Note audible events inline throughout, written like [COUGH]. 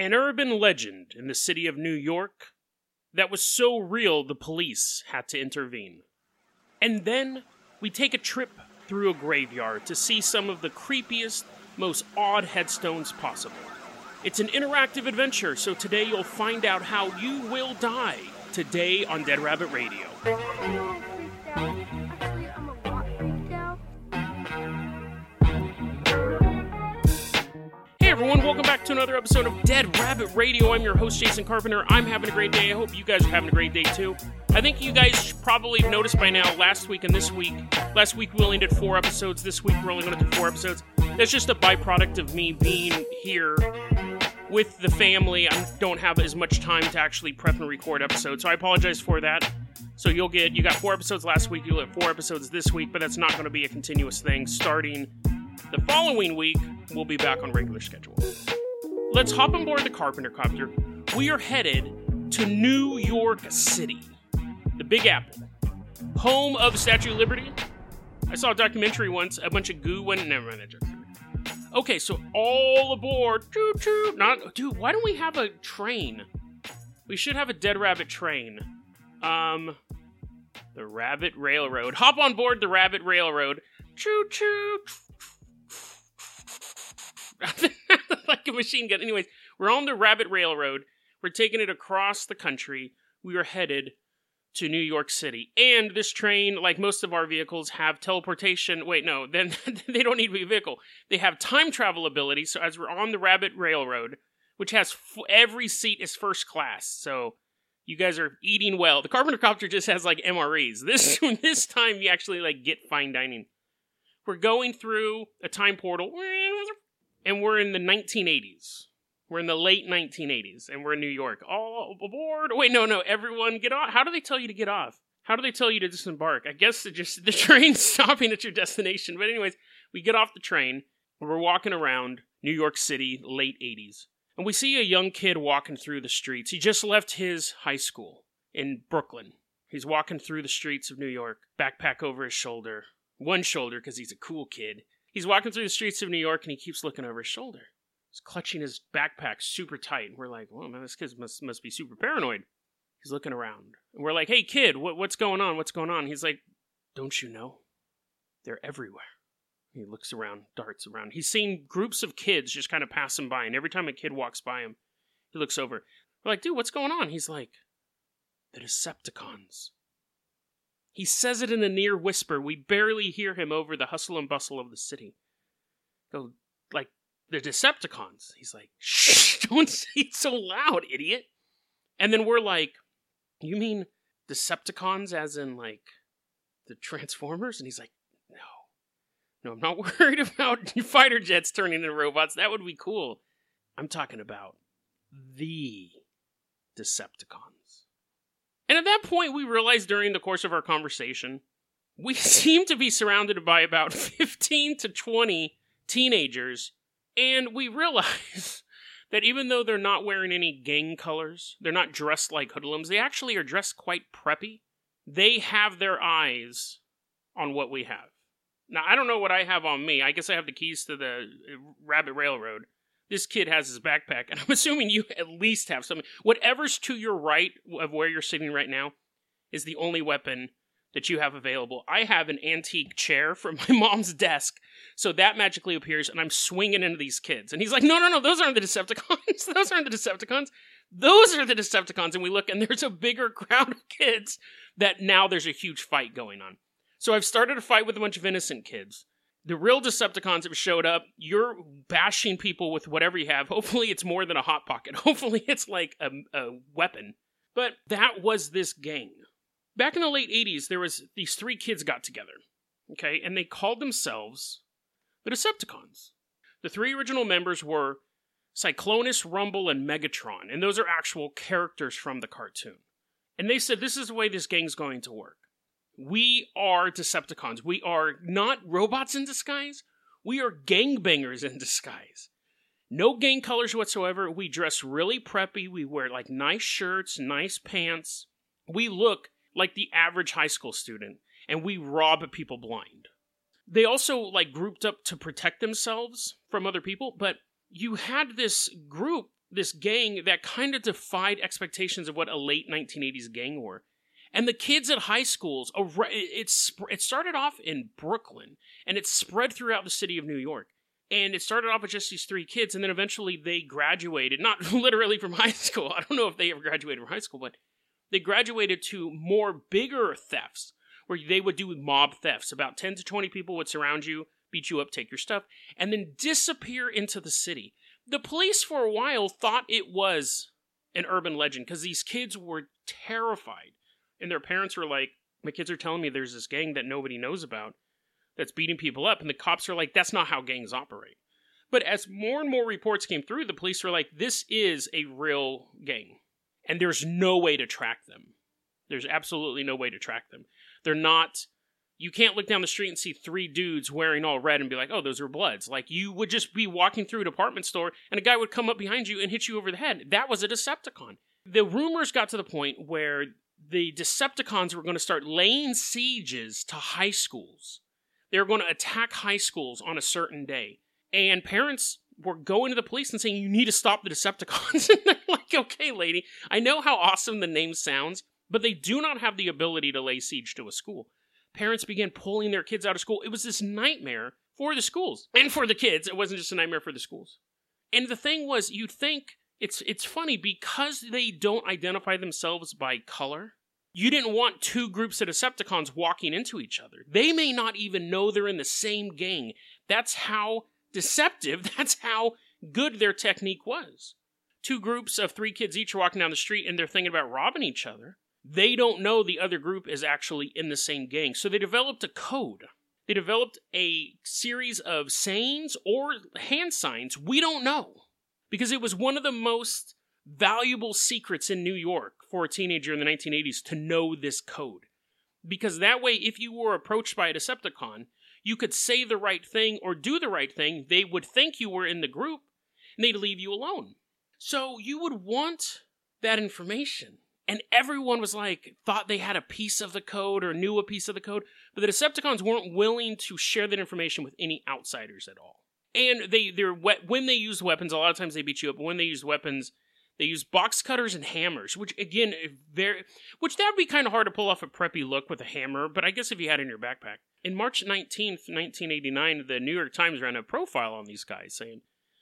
An urban legend in the city of New York that was so real the police had to intervene. And then we take a trip through a graveyard to see some of the creepiest, most odd headstones possible. It's an interactive adventure, so today you'll find out how you will die today on Dead Rabbit Radio. Everyone, welcome back to another episode of Dead Rabbit Radio. I'm your host, Jason Carpenter. I'm having a great day. I hope you guys are having a great day too. I think you guys probably noticed by now last week and this week. Last week we only did four episodes. This week we're only going to do four episodes. That's just a byproduct of me being here with the family. I don't have as much time to actually prep and record episodes, so I apologize for that. So you'll get you got four episodes last week, you'll get four episodes this week, but that's not going to be a continuous thing. Starting the following week, we'll be back on regular schedule. Let's hop on board the Carpenter Copter. We are headed to New York City, the Big Apple, home of Statue of Liberty. I saw a documentary once. A bunch of goo went. Never mind. Okay, so all aboard. Choo choo. Not, dude. Why don't we have a train? We should have a Dead Rabbit train. Um, the Rabbit Railroad. Hop on board the Rabbit Railroad. Choo choo. [LAUGHS] like a machine gun. Anyways, we're on the Rabbit Railroad. We're taking it across the country. We are headed to New York City. And this train, like most of our vehicles, have teleportation. Wait, no, then [LAUGHS] they don't need to be a vehicle. They have time travel ability. So as we're on the Rabbit Railroad, which has f- every seat is first class. So you guys are eating well. The Carpenter Copter just has like MREs. [LAUGHS] This this time you actually like get fine dining. We're going through a time portal, and we're in the 1980s. We're in the late 1980s, and we're in New York. All aboard! Wait, no, no, everyone get off. How do they tell you to get off? How do they tell you to disembark? I guess just [LAUGHS] the train's stopping at your destination. But anyways, we get off the train. We're walking around New York City, late 80s. And we see a young kid walking through the streets. He just left his high school in Brooklyn. He's walking through the streets of New York, backpack over his shoulder. One shoulder, because he's a cool kid. He's walking through the streets of New York and he keeps looking over his shoulder. He's clutching his backpack super tight. And we're like, well, man, this kid must, must be super paranoid. He's looking around. And we're like, hey, kid, what, what's going on? What's going on? He's like, don't you know? They're everywhere. He looks around, darts around. He's seen groups of kids just kind of pass him by, and every time a kid walks by him, he looks over. We're like, dude, what's going on? He's like, the Decepticons. He says it in a near whisper. We barely hear him over the hustle and bustle of the city. Go, like, the Decepticons. He's like, shh, [LAUGHS] don't say it so loud, idiot. And then we're like, you mean Decepticons as in, like, the Transformers? And he's like, no, No, I'm not [LAUGHS] worried about fighter jets turning into robots. That would be cool. I'm talking about the Decepticons. And at that point, we realized during the course of our conversation, we [LAUGHS] seem to be surrounded by about [LAUGHS] 15 to 20 teenagers, and we realize [LAUGHS] that even though they're not wearing any gang colors, they're not dressed like hoodlums, they actually are dressed quite preppy. They have their eyes on what we have. Now, I don't know what I have on me. I guess I have the keys to the uh, Rabbit Railroad. This kid has his backpack, and [LAUGHS] I'm assuming you at least have something. Whatever's to your right of where you're sitting right now is the only weapon that you have available. I have an antique chair [LAUGHS] from my mom's desk, so that magically appears, and I'm swinging into these kids. And he's like, No, no, no, those aren't the Decepticons. [LAUGHS] those aren't the Decepticons. Those are the Decepticons. And we look, and there's a bigger crowd of kids that now there's a huge fight going on. So I've started a fight with a bunch of innocent kids. The real Decepticons have showed up. You're bashing people with whatever you have. Hopefully, it's more than a hot pocket. [LAUGHS] Hopefully, it's like a, a weapon. But that was this gang. Back in the late 80s, there was these three kids got together, okay, and they called themselves the Decepticons. The three original members were Cyclonus, Rumble, and Megatron, and those are actual characters from the cartoon. And they said this is the way this gang's going to work. We are Decepticons. We are not robots in disguise. We are gangbangers in disguise. No gang colors whatsoever. We dress really preppy. We wear like nice shirts, nice pants. We look like the average high school student, and we rob people blind. They also like grouped up to protect themselves from other people, but you had this group this gang that kind of defied expectations of what a late 1980s gang were. And the kids at high schools, it's it started off in Brooklyn and it spread throughout the city of New York. And it started off with just these three kids, and then eventually they graduated, not [LAUGHS] literally from high school. I don't know if they ever graduated from high school, but they graduated to more bigger thefts where they would do mob thefts. About 10 to 20 people would surround you, beat you up, take your stuff, and then disappear into the city. The police, for a while, thought it was an urban legend because these kids were terrified. And their parents were like, My kids are telling me there's this gang that nobody knows about that's beating people up. And the cops are like, That's not how gangs operate. But as more and more reports came through, the police were like, This is a real gang. And there's no way to track them. There's absolutely no way to track them. They're not you can't look down the street and see three dudes wearing all red and be like, oh, those are bloods. Like, you would just be walking through a department store and a guy would come up behind you and hit you over the head. That was a Decepticon. The rumors got to the point where the Decepticons were going to start laying sieges to high schools. They were going to attack high schools on a certain day. And parents were going to the police and saying, you need to stop the Decepticons. [LAUGHS] and they're like, okay, lady, I know how awesome the name sounds, but they do not have the ability to lay siege to a school. Parents began pulling their kids out of school. It was this nightmare for the schools and for the kids. It wasn't just a nightmare for the schools. And the thing was, you'd think it's it's funny because they don't identify themselves by color. You didn't want two groups of Decepticons walking into each other. They may not even know they're in the same gang. That's how deceptive, [LAUGHS] that's how good their technique was. Two groups of three kids each are walking down the street and they're thinking about robbing each other they don't know the other group is actually in the same gang. So they developed a code. They developed a series of sayings or hand signs. We don't know. Because it was one of the most valuable secrets in New York for a teenager in the 1980s to know this code. Because that way, if you were approached by a Decepticon, you could say the right thing or do the right thing. They would think you were in the group and they'd leave you alone. So you would want that information and everyone was like thought they had a piece of the code or knew a piece of the code but the decepticons weren't willing to share that information with any outsiders at all and they they're when they use weapons a lot of times they beat you up but when they use weapons they use box cutters and hammers which again very which that would be kind of hard to pull off a preppy look with a hammer but i guess if you had it in your backpack in march 19th 1989 the new york times ran a profile on these guys saying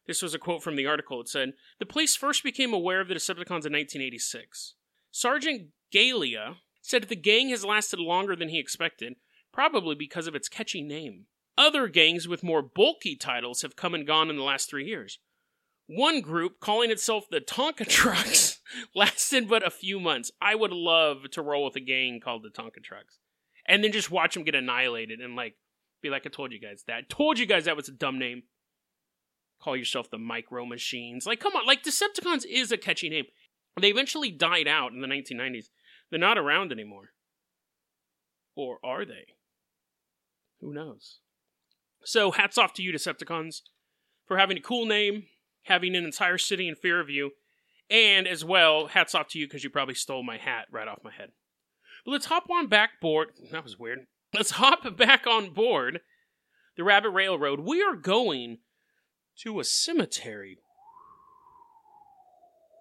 this was a quote from the article. It said, The police first became aware of the Decepticons in 1986. Sergeant Galea said the gang has lasted longer than he expected, probably because of its catchy name. Other gangs with more bulky titles have come and gone in the last three years. One group, calling itself the Tonka Trucks, [LAUGHS] lasted but a few months. I would love to roll with a gang called the Tonka Trucks. And then just watch them get annihilated and, like, be like, I told you guys that. Told you guys that was a dumb name. Call yourself the Micro Machines. Like, come on. Like, Decepticons is a catchy name. They eventually died out in the 1990s. They're not around anymore. Or are they? Who knows? So, hats off to you, Decepticons, for having a cool name, having an entire city in fear of you, and as well, hats off to you because you probably stole my hat right off my head. But let's hop on back board. That was weird. Let's hop back on board the Rabbit Railroad. We are going to a cemetery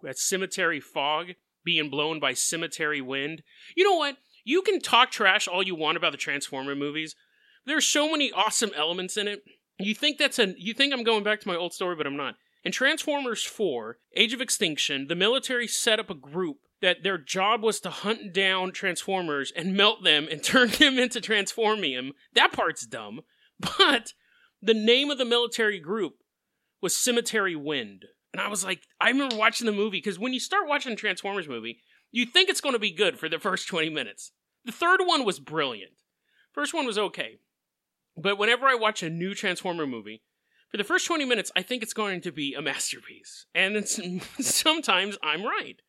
that cemetery fog being blown by cemetery wind. You know what? You can talk trash all you want about the Transformer movies. There's so many awesome elements in it. You think that's a you think I'm going back to my old story, but I'm not. In Transformers 4, Age of Extinction, the military set up a group that their job was to hunt down Transformers and melt them and [LAUGHS] turn them into Transformium. That part's dumb. But the name of the military group was Cemetery Wind. And I was like, I remember watching the movie because when you start watching a Transformers movie, you think it's going to be good for the first 20 minutes. The third one was brilliant. First one was okay. But whenever I watch a new Transformer movie, for the first 20 minutes, I think it's going to be a masterpiece. And [LAUGHS] sometimes I'm right.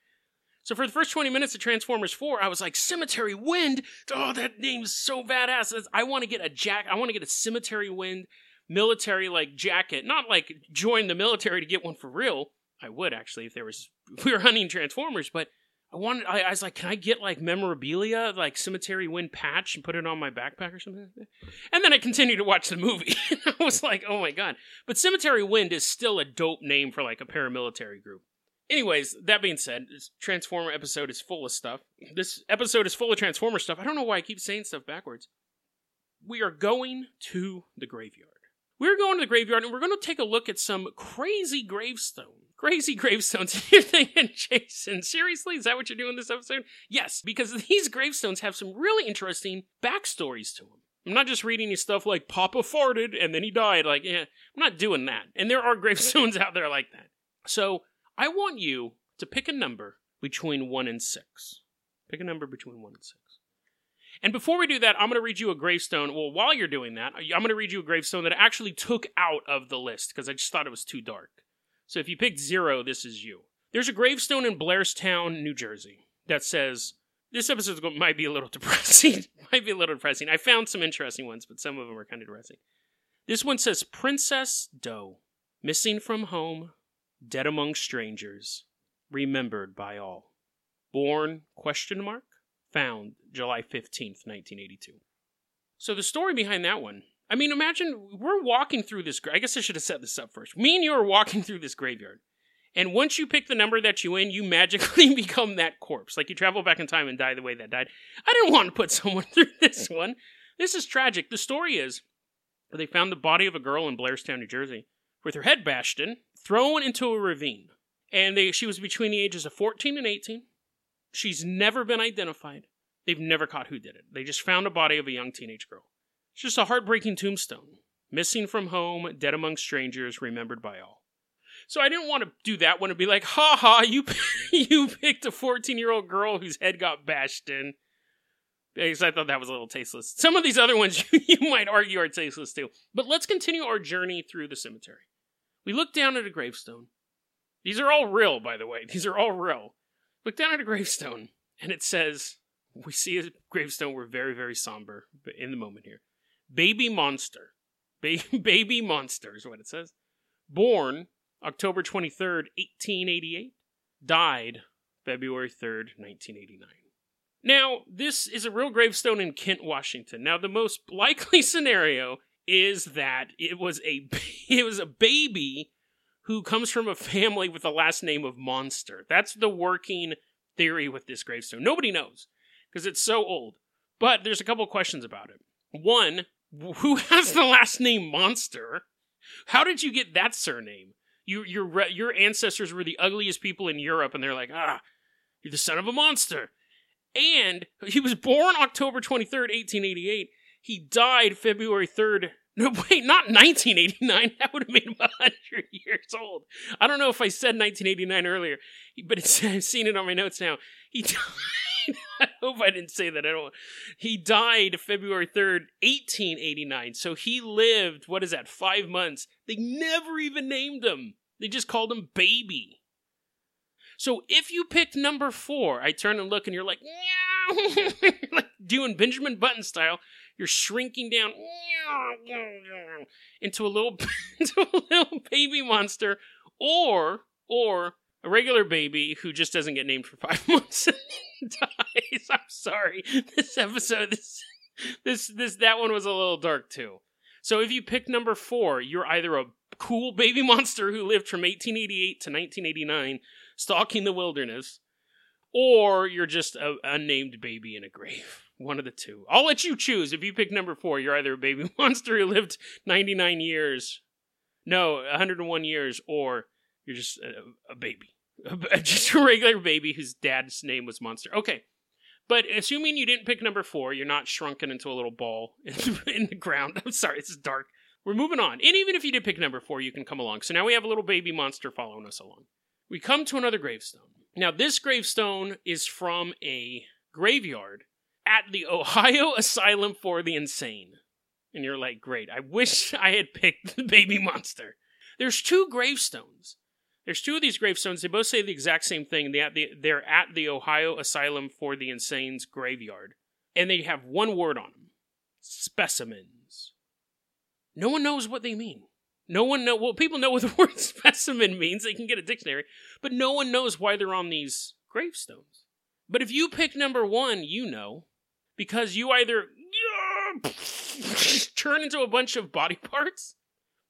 So for the first 20 minutes of Transformers 4, I was like, Cemetery Wind? Oh, that name's so badass. I want to get a jack. I want to get a Cemetery Wind military like jacket. Not like join the military to get one for real. I would actually if there was if [LAUGHS] we were hunting Transformers, but I wanted I, I, was like, can I get like memorabilia, like cemetery wind patch and put it on my backpack or something? And then I continued to watch the movie. [LAUGHS] I was like, oh my god. But Cemetery Wind is still a dope name for like a paramilitary group. Anyways, that being said, this Transformer episode is full of stuff. This episode is full of Transformer stuff. I don't know why I keep saying stuff backwards. We are going to the graveyard. We're going to the graveyard and we're going to take a look at some crazy gravestone. Crazy gravestones. [LAUGHS] You're thinking, Jason, seriously? Is that what you're doing this episode? Yes, because these gravestones have some really interesting backstories to them. I'm not just reading you stuff like Papa farted and then he died. Like, yeah, I'm not doing that. And there are [LAUGHS] gravestones out there like that. So I want you to pick a number between 1 and 6. Pick a number between 1 and 6. And before we do that, I'm going to read you a gravestone. Well, while you're doing that, I'm going to read you a gravestone that I actually took out of the list because I just thought it was too dark. So if you picked zero, this is you. There's a gravestone in Blairstown, New Jersey that says, this episode might be a little [LAUGHS] depressing. might be a little depressing. I found some interesting ones, but some of them are kind of depressing. This one says Princess Doe, missing from home, dead among strangers, remembered by all. Born question mark found July 15th, 1982. So the story behind that one, I mean, imagine we're walking through this. I guess I should have set this up first. Me and you are walking through this graveyard. And once you pick the number that you win, you magically [LAUGHS] become that corpse. Like you travel back in time and die the way that died. I didn't want to put [LAUGHS] someone through this one. This is tragic. The story is they found the body of a girl in Blairstown, New Jersey, with her head bashed in, thrown into a ravine. And they, she was between the ages of 14 and 18. She's never been identified. They've never caught who did it. They just found a body of a young teenage girl. It's just a heartbreaking tombstone. Missing from home, dead among strangers, remembered by all. So I didn't want to do that one and be like, ha ha, you, [LAUGHS] you picked a 14 year old girl whose head got bashed in. Because I thought that was a little tasteless. Some of these other ones [LAUGHS] you might argue are tasteless too. But let's continue our journey through the cemetery. We look down at a gravestone. These are all real, by the way. These are all real. Look down at a gravestone, and it says, we see a gravestone. We're very, very somber in the moment here. Baby Monster. [LAUGHS] Ba- baby Monster is what it says. Born October 23rd, 1888. Died February 3rd, 1989. Now, this is a real gravestone in Kent, Washington. Now, the most [LAUGHS] likely scenario is that it was a [LAUGHS] it was a baby who comes from a family with the last name of Monster. That's the working theory with this gravestone. Nobody knows because it's so old. But there's a couple questions about it. One, who has the last name Monster? How did you get that surname? You, your your ancestors were the ugliest people in Europe, and they're like, ah, you're the son of a monster. And he was born October 23rd, 1888. He died February 3rd, no, [LAUGHS] wait, not 1989. That would have made him 100 [LAUGHS] years old. I don't know if I said 1989 earlier, but it's, [LAUGHS] I've seen it on my notes now. He died. I [LAUGHS] hope I didn't say that. I don't. He died February 3rd, 1889. So he lived, what is that, five months. They never even named him. They just called him Baby. So if you picked number four, I turn and look and you're like, [LAUGHS] like doing Benjamin Button style, you're shrinking down [LAUGHS] into a little into a little baby monster, or or a regular baby who just doesn't get named for five [LAUGHS] months and dies. [LAUGHS] I'm sorry. This episode, this this this that one was a little dark too. So if you pick number four, you're either a cool baby [LAUGHS] monster who lived from 1888 to 1989, stalking the wilderness, or you're just a unnamed baby in a grave. One of the two. I'll let you choose. If you pick number four, you're either a baby monster who lived 99 years, no, 101 years, or you're just a, a baby. [LAUGHS] just a regular baby whose dad's name was Monster. Okay. But assuming you didn't pick number four, you're not shrunken into a little ball [LAUGHS] in the ground. [LAUGHS] I'm sorry, is dark. We're moving on. And even if you did pick number four, you can come along. So now we have a little baby monster following us along. We come to another gravestone. Now, this gravestone is from a graveyard at the Ohio Asylum for the Insane. And you're like, great, I wish I had picked the baby monster. There's two gravestones. There's two of these gravestones. They both say the exact same thing. They're at the Ohio Asylum for the Insane's graveyard. And they have one word on them specimens. No one knows what they mean. No one know well people know what the [LAUGHS] word specimen means. They can get a dictionary, but no one knows why they're on these gravestones. But if you pick number 1, you know because you either [LAUGHS] turn into a bunch of body [LAUGHS] parts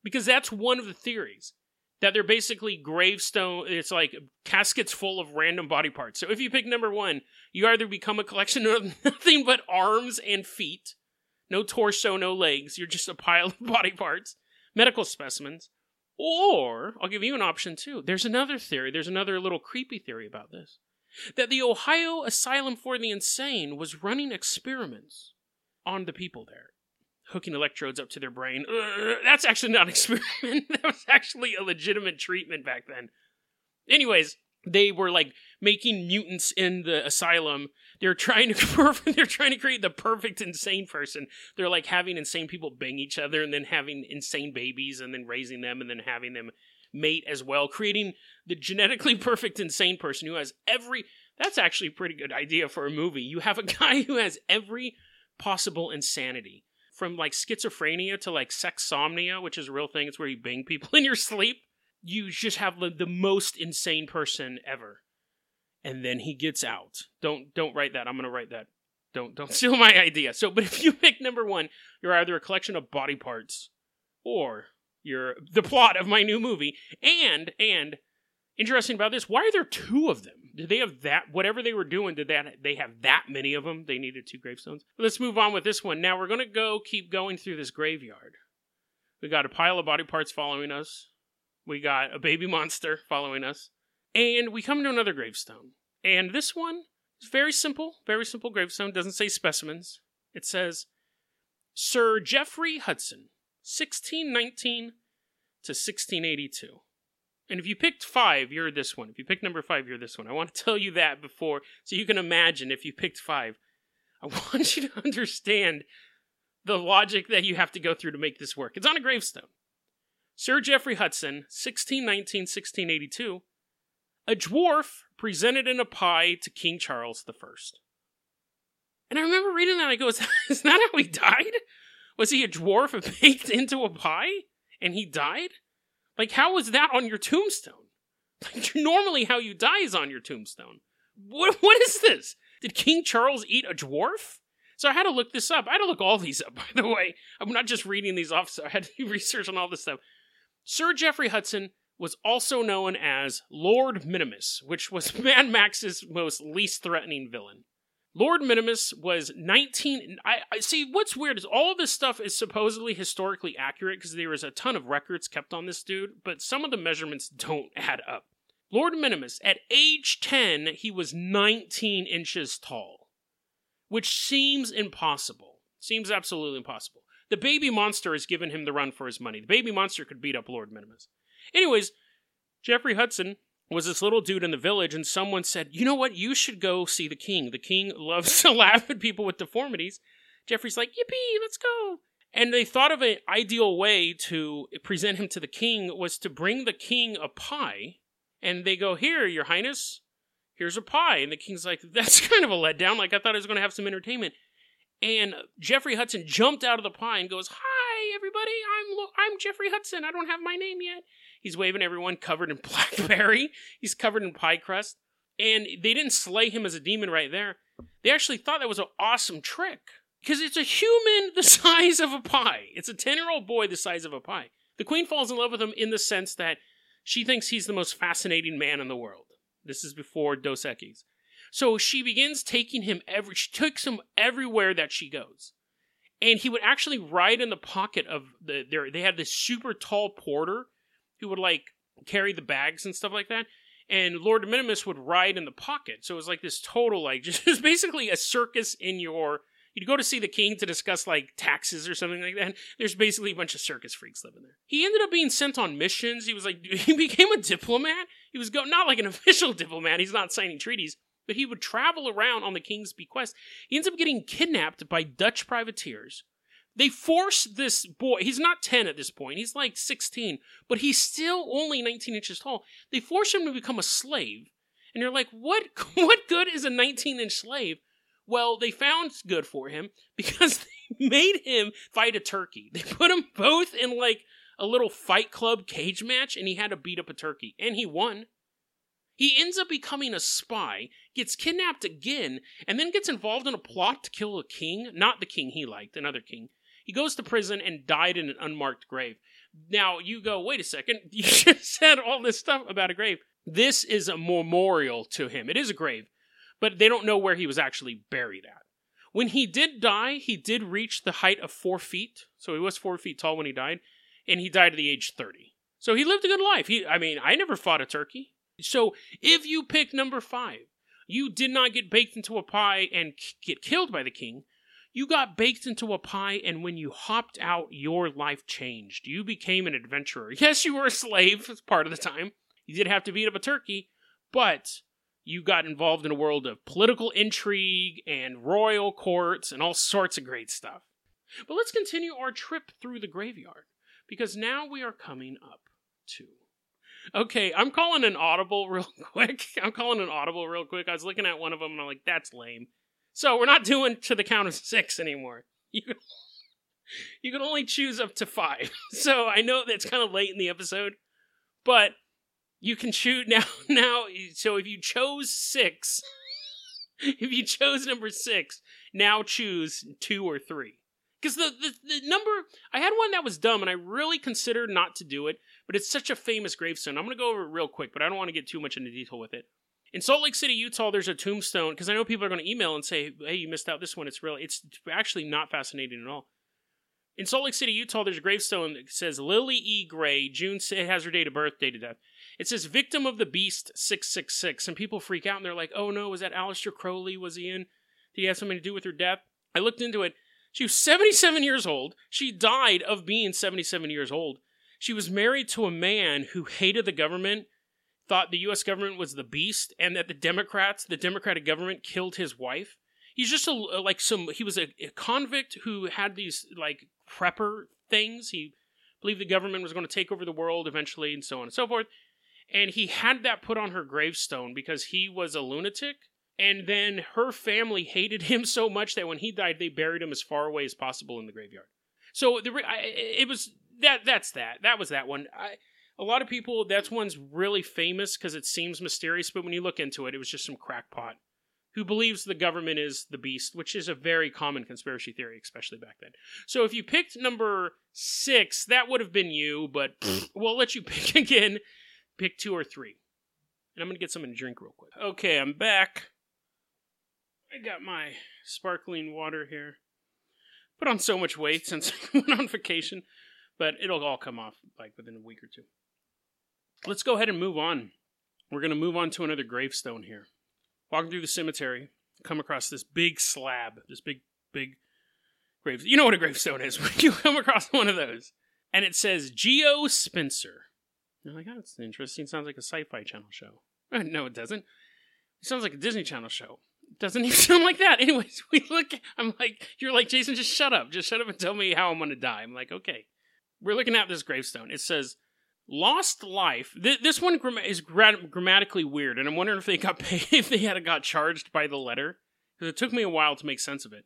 because that's one of the theories. That they're basically gravestone. It's like caskets full of random body parts. So if you pick number one, you either become a collection of [LAUGHS] nothing but arms and feet, no torso, no legs. You're just a pile of [LAUGHS] body parts, medical specimens. Or I'll give you an option too. There's another theory. There's another little creepy theory about this that the Ohio Asylum for the Insane was running experiments on the people there, hooking electrodes up to their brain. Ugh, that's actually not an [LAUGHS] experiment. that was actually a legitimate treatment back then. Anyways, they were like making mutants in the asylum. They're trying to [LAUGHS] they're trying to create the perfect insane person. They're like having insane people bang each other and then having insane babies and then raising them and then having them mate as well, creating the genetically [LAUGHS] perfect insane person who has every. That's actually a pretty good idea for a movie. You have a guy who has every possible insanity, from like schizophrenia to like sexsomnia, which is a real thing. It's where you bang people [LAUGHS] in your sleep. You just have the, the most insane person ever, and then he gets out. Don't don't write that. I'm gonna write that. Don't don't [LAUGHS] steal my idea. So, but if you pick number one, you're either a collection of body parts or you're the plot of my new movie. And and interesting about this, why are there two of them? Did they have that whatever they were doing? Did that they have that many of them? They needed two gravestones. Let's move on with this one. Now we're gonna go keep going through this graveyard. We got a pile of body parts following us. We got a baby monster following us. And we come to another gravestone. And this one is very simple, very simple gravestone. Doesn't say specimens. It says Sir Jeffrey Hudson, 1619 to 1682. And if you picked five, you're this one. If you picked number five, you're this one. I want to tell you that before, so you can imagine if you picked five. I [LAUGHS] want you to understand the logic that you have to go through to make this work. It's on a gravestone. Sir Jeffrey Hudson, 1619 1682, a dwarf presented in a pie to King Charles I. And I remember reading that, I go, is that, [LAUGHS] is that how he died? Was he a dwarf [LAUGHS] baked into a pie and he died? Like, how was that on your tombstone? Like, [LAUGHS] normally how you die is on your tombstone. What, [LAUGHS] what is this? Did King Charles eat a dwarf? So I had to look this up. I had to look all these up, [LAUGHS] by the way. I'm not just reading these off, so I had to do research on all this stuff. Sir Geoffrey Hudson was also known as Lord Minimus, which was Mad Max's most least threatening villain. Lord Minimus was 19. I, I, see. What's weird is all of this stuff is supposedly historically accurate because there is a ton of records kept on this dude, but some of the measurements don't add up. Lord Minimus, at age 10, he was 19 inches tall, which seems impossible. Seems absolutely impossible. The baby monster has given him the run for his money. The baby monster could beat up Lord Minimus. Anyways, Jeffrey Hudson was this little dude in the village, and someone said, You know what? You should go see the king. The king loves [LAUGHS] to laugh at people with deformities. Jeffrey's like, Yippee, let's go. And they thought of an ideal way to present him to the king was to bring the king a pie. And they go, Here, your highness, here's a pie. And the king's like, [LAUGHS] That's kind of a letdown. Like, I thought I was going to have some entertainment. And Jeffrey Hudson jumped out of the pie and goes, Hi, everybody. I'm, I'm Jeffrey Hudson. I don't have my name yet. He's waving everyone covered in [LAUGHS] blackberry. He's covered in pie crust. And they didn't slay him as a demon right there. They actually thought that was an awesome trick. Because it's a human [LAUGHS] the size of a pie. It's a 10 year old boy the size of a pie. The queen falls in love with him in the sense that she thinks he's the most fascinating man in the world. This is before Dos Equis. So she begins taking him every she takes him everywhere that she goes. And he would actually ride in the pocket of the there they had this super tall porter who would like carry the bags and stuff like that. And Lord Minimus would ride in the pocket. So it was like this total, like, [LAUGHS] just basically a circus in your. You'd go to see the king to discuss like taxes or something like that. There's basically a bunch of circus freaks living there. He ended up being sent on missions. He was like, [LAUGHS] he became a diplomat. He was go not like an [LAUGHS] official diplomat. He's not signing treaties, but he would travel around on the king's bequest. He ends up getting kidnapped by Dutch privateers they force this boy, he's not 10 at this point, he's like 16, but he's still only 19 inches tall. They force him to become a slave. And you're like, what, [LAUGHS] what good is a 19 inch slave? Well, they found good for him because [LAUGHS] they made him fight a turkey. They put him both in like a little fight club cage match and he had to beat up a turkey. And he won. He ends up becoming a spy, gets kidnapped again, and then gets involved in a plot to kill a king. Not the king he liked, another king. He goes to prison and died in an unmarked grave. Now you go, wait a second, [LAUGHS] you just said all this stuff about a grave. This is a memorial to him. It is a grave, but they don't know where he was actually buried at. When he did die, he did reach the height of four feet. So he was four feet tall when he died, and he died at the age 30. So he lived a good life. He, I mean, I never fought a turkey. So if you pick number five, you did not get baked into a pie and get killed by the king. You got baked into a pie, and when you hopped out, your life changed. You became an adventurer. [LAUGHS] Yes, you were a slave [LAUGHS] part of the time. You did have to beat up a turkey, but you got involved in a world of political intrigue and royal courts and all sorts of great stuff. But let's continue our trip through the graveyard, because now we are coming up to Okay, I'm calling an audible real [LAUGHS] quick. I'm calling an audible real quick. I was looking at one of them and I'm like, that's lame. So we're not doing to the count of six anymore. [LAUGHS] You can, you can only choose up to five. [LAUGHS] So I know that's kind of late in the episode, but you can choose now. Now, so if you chose six, if you chose number six, now choose two or three. Because the, the, the number, I had one that was dumb and I really considered not to do it but it's such a famous gravestone. I'm going to go over it real quick, but I don't want to get too much into detail with it. In Salt Lake City, Utah, there's a tombstone because I know people are going to email and say, "Hey, you missed out this one." It's really, it's actually not fascinating at all. In Salt Lake City, Utah, there's a gravestone that says Lily E. Gray, June. It has her date of birth, date of death. It says victim of the beast six six six, and people freak out and they're like, "Oh no, was that Aleister Crowley? Was he in? Did he have something to do with her death?" I looked into it. She was 77 years old. She died of being 77 years old. She was married to a man who hated the government, thought the U.S. government was the beast, and that the Democrats, the Democratic government, killed his wife. He's just a like some. He was a, a convict who had these like prepper things. He believed the government was going to take over the world eventually, and so on and so forth. And he had that put on her gravestone because he was a lunatic. And then her family hated him so much that when he died, they buried him as far away as possible in the graveyard. So the, I, it was that that's that. That was that one. I, a lot of people that's one's really famous because it seems mysterious, but when you look into it, it was just some crackpot who believes the government is the beast, which is a very common conspiracy theory, especially back then. So if you picked number six, that would have been you, but [LAUGHS] we'll let you pick again. Pick two or three. And I'm gonna get something to drink real quick. Okay, I'm back. I got my sparkling water here. Put on so much weight since [LAUGHS] I went on vacation but it'll all come off like within a week or two. Let's go ahead and move on. We're going to move on to another gravestone here. Walking through the cemetery, come across this big slab, this big, big grave. You know what a gravestone is [LAUGHS] when you come across one of those. And it says Geo Spencer. You're like, oh, that's interesting. Sounds like a sci fi channel show. [LAUGHS] no, it doesn't. It sounds like a Disney Channel show. It doesn't [LAUGHS] even sound like that. Anyways, we look, I'm like, you're like, Jason, just shut up. Just shut up and tell me how I'm going to die. I'm like, okay we're looking at this gravestone. It says lost life. Th- this one is gra- grammatically weird, and I'm wondering if they got paid, [LAUGHS] if they had got charged by the letter, because it took me a while to make sense of it.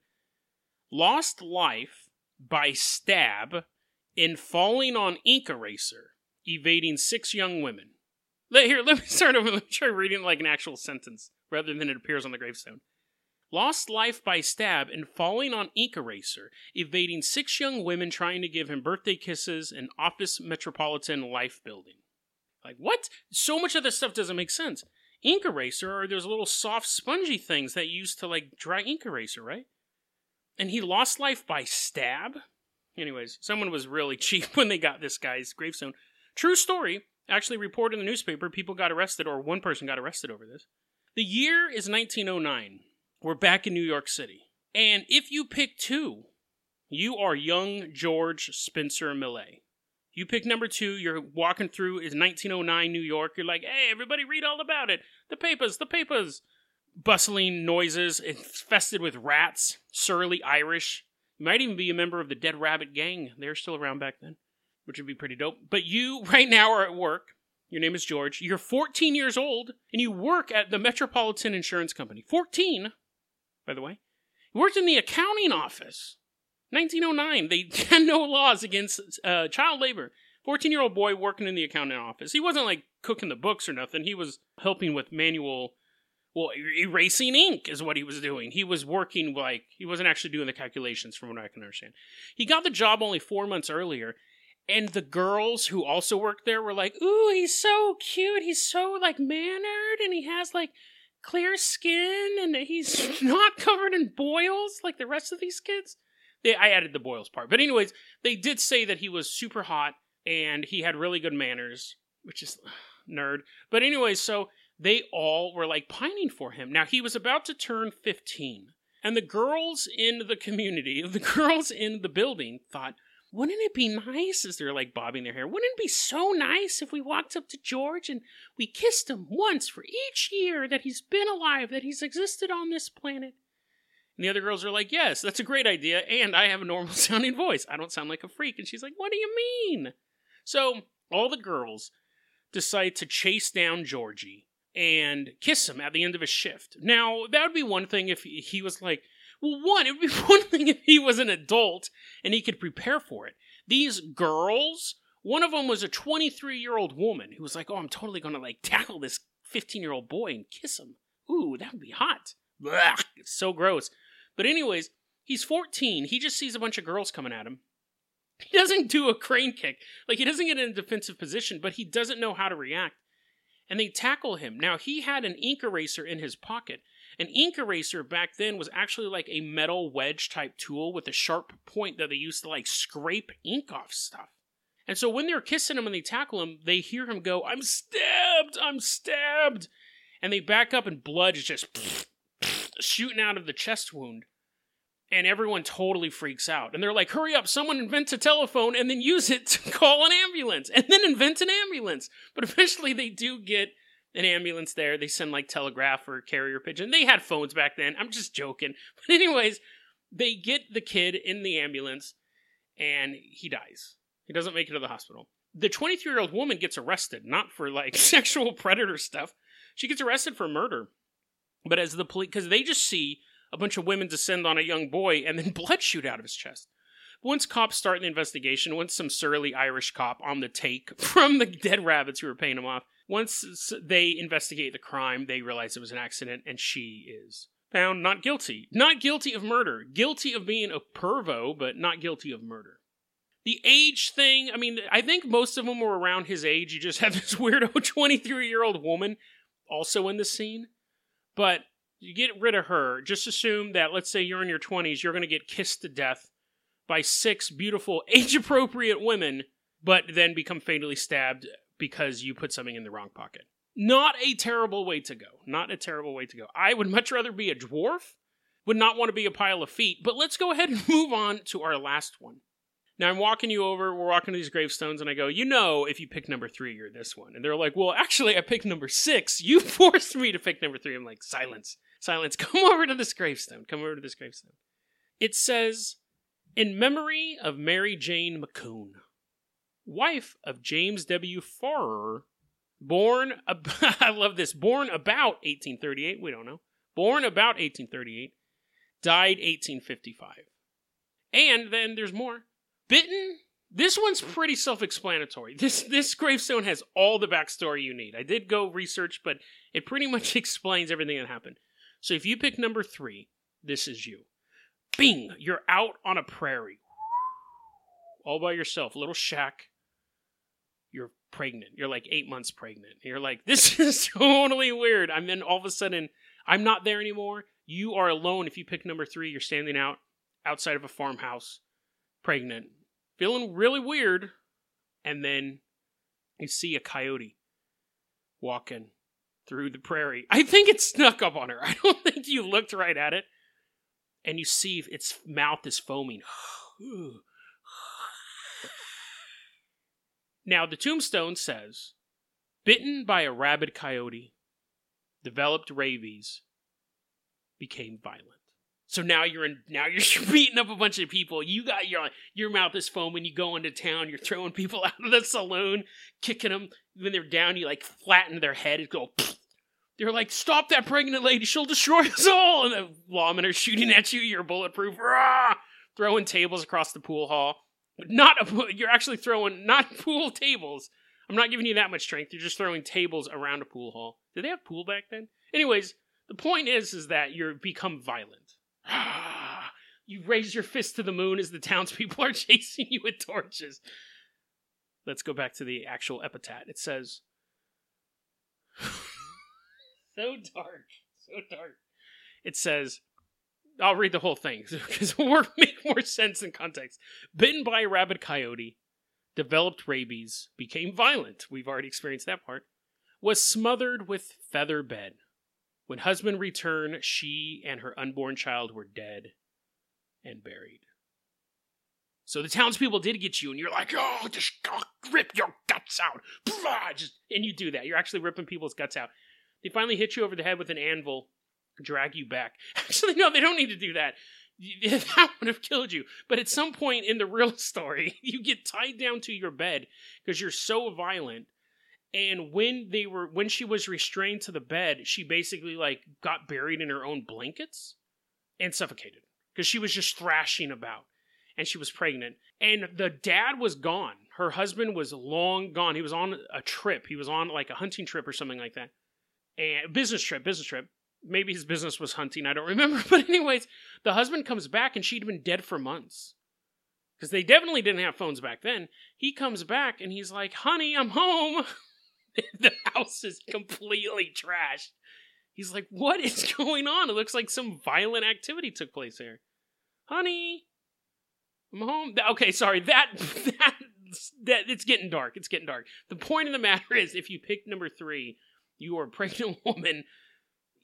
Lost life by stab in falling on ink eraser, evading six young women. Let, here, [LAUGHS] let me start over. Let me try reading like an actual sentence rather than it appears on the gravestone lost life by stab and falling on ink eraser, evading six young women trying to give him birthday kisses in office metropolitan life building. Like, what? So much of this stuff doesn't make sense. Ink eraser are those little soft, spongy things that you use to, like, dry ink eraser, right? And he lost life by stab? Anyways, someone was really [LAUGHS] cheap when they got this guy's gravestone. True story. Actually, reported in the newspaper, people got arrested, or one person got arrested over this. The year is 1909. We're back in New York City. And if you pick two, you are young George Spencer Millay. You pick number two, you're walking through is 1909 New York. You're like, hey, everybody read all about it. The papers, the papers. Bustling noises, infested with rats, surly Irish. You might even be a member of the Dead Rabbit Gang. They're still around back then, which would be pretty dope. But you, [LAUGHS] right now, are at work. Your name is George. You're 14 years old, and you work at the Metropolitan Insurance Company. 14? By the way. He worked in the accounting office. 1909. They [LAUGHS] had no laws against uh, child labor. 14 year old boy working in the accounting office. He wasn't like cooking the books or nothing. He was helping with manual, well, erasing ink is what he was doing. He was working like, he wasn't actually doing the calculations from what I can understand. He got the job only four months earlier, And the girls who also worked there were like, "Ooh, he's so cute. He's so like mannered, and he has like clear skin, and he's [LAUGHS] not covered in boils like the rest of these kids." They, I added the boils part, but anyways, they did say that he was super hot and he had really good manners, which is nerd. But anyways, so they all were like pining for him. Now he was about to turn 15, and the girls in the community, [LAUGHS] the girls in the building thought, wouldn't it be nice as they're like bobbing their hair? Wouldn't it be so nice if we walked up to George and we kissed him once for each year that he's been alive, that he's existed on this planet? And the other girls are like, Yes, that's a great idea, and I have a normal [LAUGHS] sounding voice. I don't sound like a freak. And she's like, What do you mean? So all the girls decide to chase down Georgie and kiss him at the end of his shift. Now, that would be one thing if he was like, well, one, it would be [LAUGHS] one thing if he was an adult and he could prepare for it. These girls, one of them was a 23 year old woman who was like, oh, I'm totally going to like [LAUGHS] tackle this 15 year old boy and kiss him. Ooh, that would be hot. Blah, it's so gross. But, anyways, he's 14. He just sees a bunch of girls coming at him. He doesn't do a crane kick. Like, he doesn't get in a defensive position, but he doesn't know how to react. And they tackle him. Now, he had an ink eraser in his pocket. An ink eraser back then was actually like a metal wedge type tool with a sharp point that they used to like scrape ink off stuff. And so when they're kissing him and they tackle him, they hear him go, I'm stabbed! I'm stabbed! And they back up and blood is just [SNIFFS] shooting out of the chest wound and everyone totally freaks out. And they're like, hurry up, someone invent a telephone and then use it to [LAUGHS] call an ambulance, and then invent an ambulance. But eventually they do get an ambulance there. They send like telegraph or carrier pigeon. They had phones back then. I'm just joking. [LAUGHS] But, anyways, they get the kid in the ambulance and he dies. He doesn't make it to the hospital. The 23 year old woman gets arrested, not for like [LAUGHS] sexual predator stuff. She gets arrested for murder. But as the police, because they just see a bunch of women descend on a young boy and then [LAUGHS] blood shoot out of his chest. Once cops start the investigation, once some surly Irish cop on the take from the dead rabbits who were paying him off, once they investigate the crime, they realize it was an accident and she is found not guilty. Not guilty of murder. Guilty of being a pervo, but not guilty of murder. The age thing, I mean, I think most of them were around his age. You just have [LAUGHS] this weirdo 23 year old woman also in the scene. But you get rid of her, just assume that, let's say you're in your 20s, you're going to get kissed to death by six beautiful, [LAUGHS] age appropriate women, but then become fatally stabbed because you put something in the wrong pocket. Not a terrible way to go. Not a terrible way to go. I would much rather be a dwarf, would not want to be a pile of feet, but let's go ahead and [LAUGHS] move on to our last one. Now I'm walking you over, we're walking to these gravestones, and I go, you know, if you pick number three, you're this one. And they're like, well, actually, I picked number six. You [LAUGHS] forced me to pick number three. I'm like, silence. Silence, [LAUGHS] come over to this gravestone. Come over to this gravestone. It says, In memory of Mary Jane McCoon, wife of James W. Farrer, born, ab- [LAUGHS] I love this, born about 1838, we don't know, born about 1838, died 1855. And then there's more. Bitten this one's pretty self-explanatory. This this gravestone has all the backstory you need. I did go research, but it pretty much [LAUGHS] explains everything that happened. So if you pick number three, this is you. Bing! You're out on a prairie. All by yourself, little shack. Pregnant. You're like eight months pregnant. And you're like, [LAUGHS] this is totally weird. And then all of a sudden, I'm not there anymore. You are alone. If you pick number three, you're standing out outside of a farmhouse, pregnant, feeling really weird. And then you see a coyote walking through the prairie. I think it snuck up on her. [LAUGHS] I don't think you looked right at it. And you see its mouth is foaming. [SIGHS] now, the tombstone says bitten by a rabid coyote, developed rabies, became violent. So now you're in. Now you're [LAUGHS] beating up a bunch of people. You got your your mouth is foaming. You go into town. You're throwing people [LAUGHS] out of the saloon, kicking them when they're down. You like flatten their head and go. They're like, "Stop that pregnant lady! She'll destroy us all!" And the lawmen are shooting at you. You're bulletproof. Rah! Throwing tables across the pool hall. Not a, you're actually throwing not [LAUGHS] pool tables. I'm not giving you that much strength. You're just throwing tables around a pool hall. Did they have pool back then? Anyways, the point is, is that you become violent [SIGHS] you raise your fist to the moon as the townspeople are [LAUGHS] chasing you with torches. let's go back to the actual epitaph. It says, [LAUGHS] so dark, so dark. It says, I'll read the whole thing [LAUGHS] because it will make more sense in context. Bitten by a rabid coyote, developed rabies, became violent. We've already experienced that part. Was smothered with feather bed. When husband returned, she and her unborn child were dead and buried. So the townspeople did get you, and you're like, oh, just rip your guts out. Just, and you do that. You're actually ripping people's guts out. They finally hit you over the head with an anvil, drag you back. [LAUGHS] Actually, no, they don't need to do that. [LAUGHS] That would have killed you. But at some point in the real [LAUGHS] story, you get tied down to your bed because you're so violent. And when they were when she was restrained to the bed, she basically like got buried in her own blankets and suffocated because she was just thrashing about and she was pregnant. And the dad was gone. Her husband was long gone. He was on a trip. He was on like a hunting trip or something like that. And business trip, business trip. Maybe his business was hunting. I don't remember. [LAUGHS] But anyways, the husband comes back and she'd been dead for months. Because they definitely didn't have phones back then. He comes back and he's like, honey, I'm home. [LAUGHS] the house is completely trashed. He's like, what is [LAUGHS] going on? It looks like some violent activity took place here. Honey, I'm home. Okay, sorry. That that that it's getting dark. It's getting dark. The point of the matter is, if you pick number three, you are a pregnant woman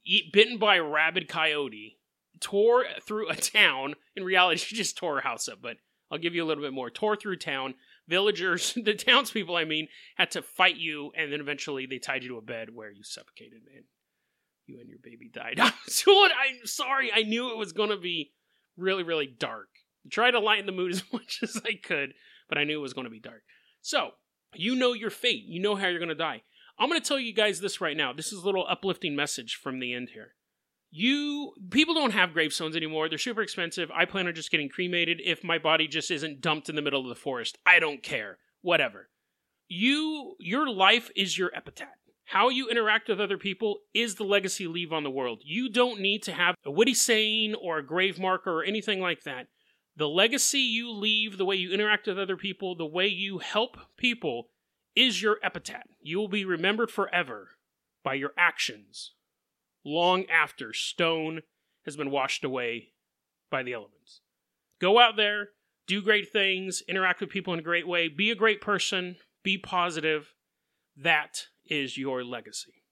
eat, bitten by a rabid coyote, tore through a town. In reality, [LAUGHS] she just tore her house up. But I'll give you a little bit more. Tore through town. Villagers, [LAUGHS] the townspeople, I mean, had to fight you, and then eventually they tied you to a bed where you suffocated, and you and your baby died. [LAUGHS] I'm sorry. I knew it was going to be really, really dark. Try to lighten the mood as much as I could, but I knew it was going to be dark. So, you know your fate. You know how you're going to die. I'm going to tell you guys this right now. This is a little uplifting message from the end here. You people don't have gravestones anymore. They're super expensive. I plan on just getting cremated if my body just isn't dumped in the middle of the forest. I don't care. Whatever. You your life is your epitaph. How you interact with other people is the legacy you leave on the world. You don't need to have a witty saying or a grave marker or anything like that. The legacy you leave, the way you interact with other people, the way you help people is your epitaph. You will be remembered forever by your actions long after stone has been washed away by the elements. Go out there, do great things, interact with people in a great way, be a great person, be positive. That is your legacy.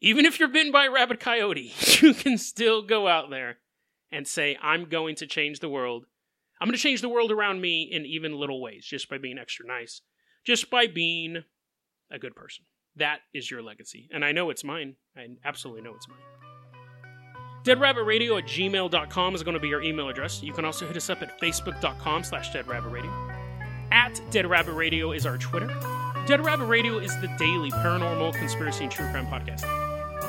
Even if you're bitten by a rabid coyote, [LAUGHS] you can still go out there and say, I'm going to change the world I'm going to change the world around me in even little ways just by being extra nice, just by being a good person. That is your legacy. And I know it's mine. I absolutely know it's mine. DeadRabbitRadio at gmail.com is going to be your email address. You can also hit us up at facebook.com slash deadrabbitradio. At Dead Rabbit Radio is our Twitter. Dead Rabbit Radio is the daily paranormal, conspiracy, and true crime podcast.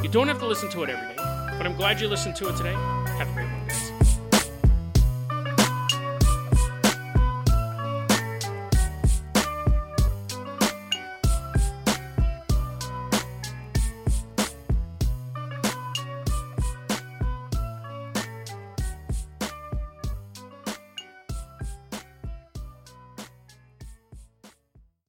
You don't have to listen to it every day, but I'm glad you listened to it today. Have a great